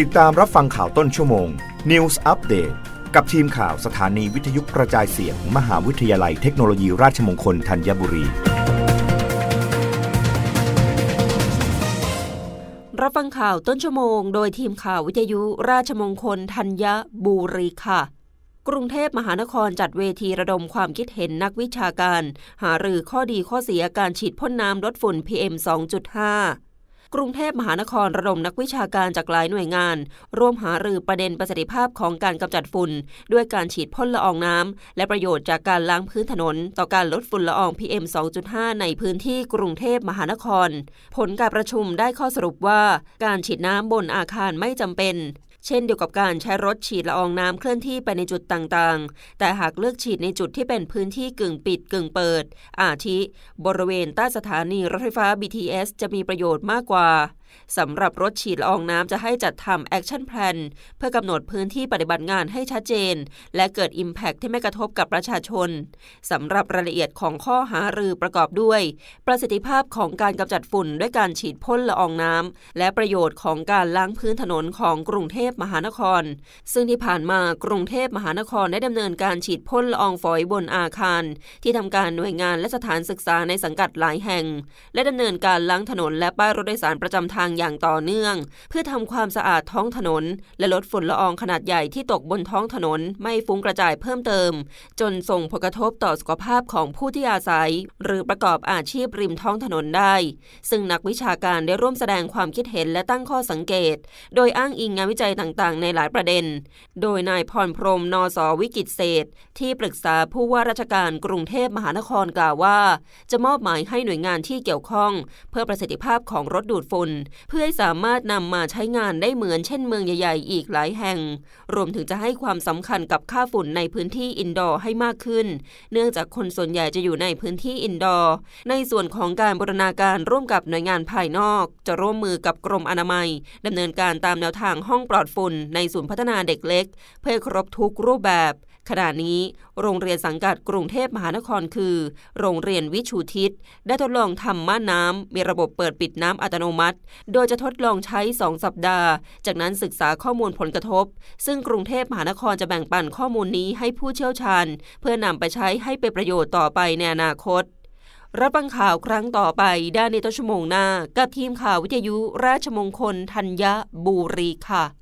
ติดตามรับฟังข่าวต้นชั่วโมง News Update กับทีมข่าวสถานีวิทยุกระจายเสียงมมหาวิทยาลัยเทคโนโลยีราชมงคลธัญบุรี รับฟังข่าวต้นชั่วโมง โดยทีมข่าววิทยุราชมงคลธัญบุรีค่ะกรุงเทพมหานครจัดเวทีระดมความคิดเห็นนักวิชาการ หารือข้อดีข้อเสียการฉีดพ่นน้ำลดฝุ่น PM 2.5 กรุงเทพมหานครระดมนักวิชาการจากหลายหน่วยงาน ร่วมหารือประเด็นประสิทธิภาพของการกำจัดฝุ่น ด้วยการฉีดพ่นละอองน้ำ และประโยชน์จากการล้างพื้นถนน ต่อการลดฝุ่นละออง PM 2.5 ในพื้นที่กรุงเทพมหานคร ผลการประชุมได้ข้อสรุปว่า การฉีดน้ำบนอาคารไม่จำเป็น เช่นเดียวกับการใช้รถฉีดละอองน้ำเคลื่อนที่ไปในจุดต่างๆ แต่หากเลือกฉีดในจุดที่เป็นพื้นที่กึ่งปิดกึ่งเปิด อาทิ บริเวณใต้สถานีรถไฟฟ้า BTS จะมีประโยชน์มากกว่า สำหรับรถฉีดละอองน้ำจะให้จัดทำ action plan เพื่อกำหนดพื้นที่ปฏิบัติงานให้ชัดเจน และเกิด Impact ที่ไม่กระทบกับประชาชนสำหรับรายละเอียดของข้อหารือประกอบด้วย ประสิทธิภาพของการกำจัดฝุ่นด้วยการฉีดพ่นละอองน้ำและประโยชน์ของการล้างพื้นถนนของกรุงเทพมหานคร ซึ่งที่ผ่านมากรุงเทพมหานครได้ดำเนินการฉีดพ่นละอองฝอยบนอาคาร ที่ทำการหน่วยงานและสถานศึกษาในสังกัดหลายแห่ง และดำเนินการล้างถนนและป้ายรถโดยสารประจำทางอย่างต่อเนื่ององ เพื่อทำความสะอาดท้องถนน และลดฝุ่นละอองขนาดใหญ่ที่ตกบนท้องถนนไม่ฟุ้งกระจายเพิ่มเติม จนส่งผลกระทบต่อสุขภาพของผู้ที่อาศัย หรือประกอบอาชีพริมท้องถนนได้ ซึ่งนักวิชาการได้ร่วมแสดงความคิดเห็นและตั้งข้อสังเกต โดยอ้างอิงงานวิจัยต่างๆ ในหลายประเด็น โดยนายพรพรหม ณ.ส. วิกิตเศรษฐ์ ที่ปรึกษาผู้ว่าราชการกรุงเทพมหานครกล่าวว่า จะมอบหมายให้หน่วยงานที่เกี่ยวข้อง เพิ่มประสิทธิภาพของรถดูดฝุ่นเพื่อให้สามารถนำมาใช้งานได้เหมือนเช่นเมืองใหญ่ๆ อีกหลายแห่ง รวมถึงจะให้ความสำคัญกับค่าฝุ่นในพื้นที่ indoor ให้มากขึ้น เนื่องจากคนส่วนใหญ่จะอยู่ในพื้นที่ indoor ในส่วนของการบูรณาการร่วมกับหน่วยงานภายนอก จะร่วมมือกับกรมอนามัยดำเนินการตามแนวทางห้องปลอดฝุ่นในศูนย์พัฒนาเด็กเล็ก เพื่อครบทุกรูปแบบ ขณะนี้โรงเรียนสังกัดกรุงเทพมหานครคือ โรงเรียนวิชูทิศ ได้ทดลองทำม่านน้ำมีระบบเปิดปิดน้ำอัตโนมัติ โดยจะทดลองใช้ 2 สัปดาห์ จากนั้นศึกษาข้อมูลผลกระทบ ซึ่งกรุงเทพมหานครจะแบ่งปันข้อมูลนี้ให้ผู้เชี่ยวชาญ เพื่อนำไปใช้ให้เป็นประโยชน์ต่อไปในอนาคตรับฟังข่าวครั้งต่อไปได้ในต้นชั่วโมงหน้า กับทีมข่าววิทยุราชมงคลธัญบุรีค่ะ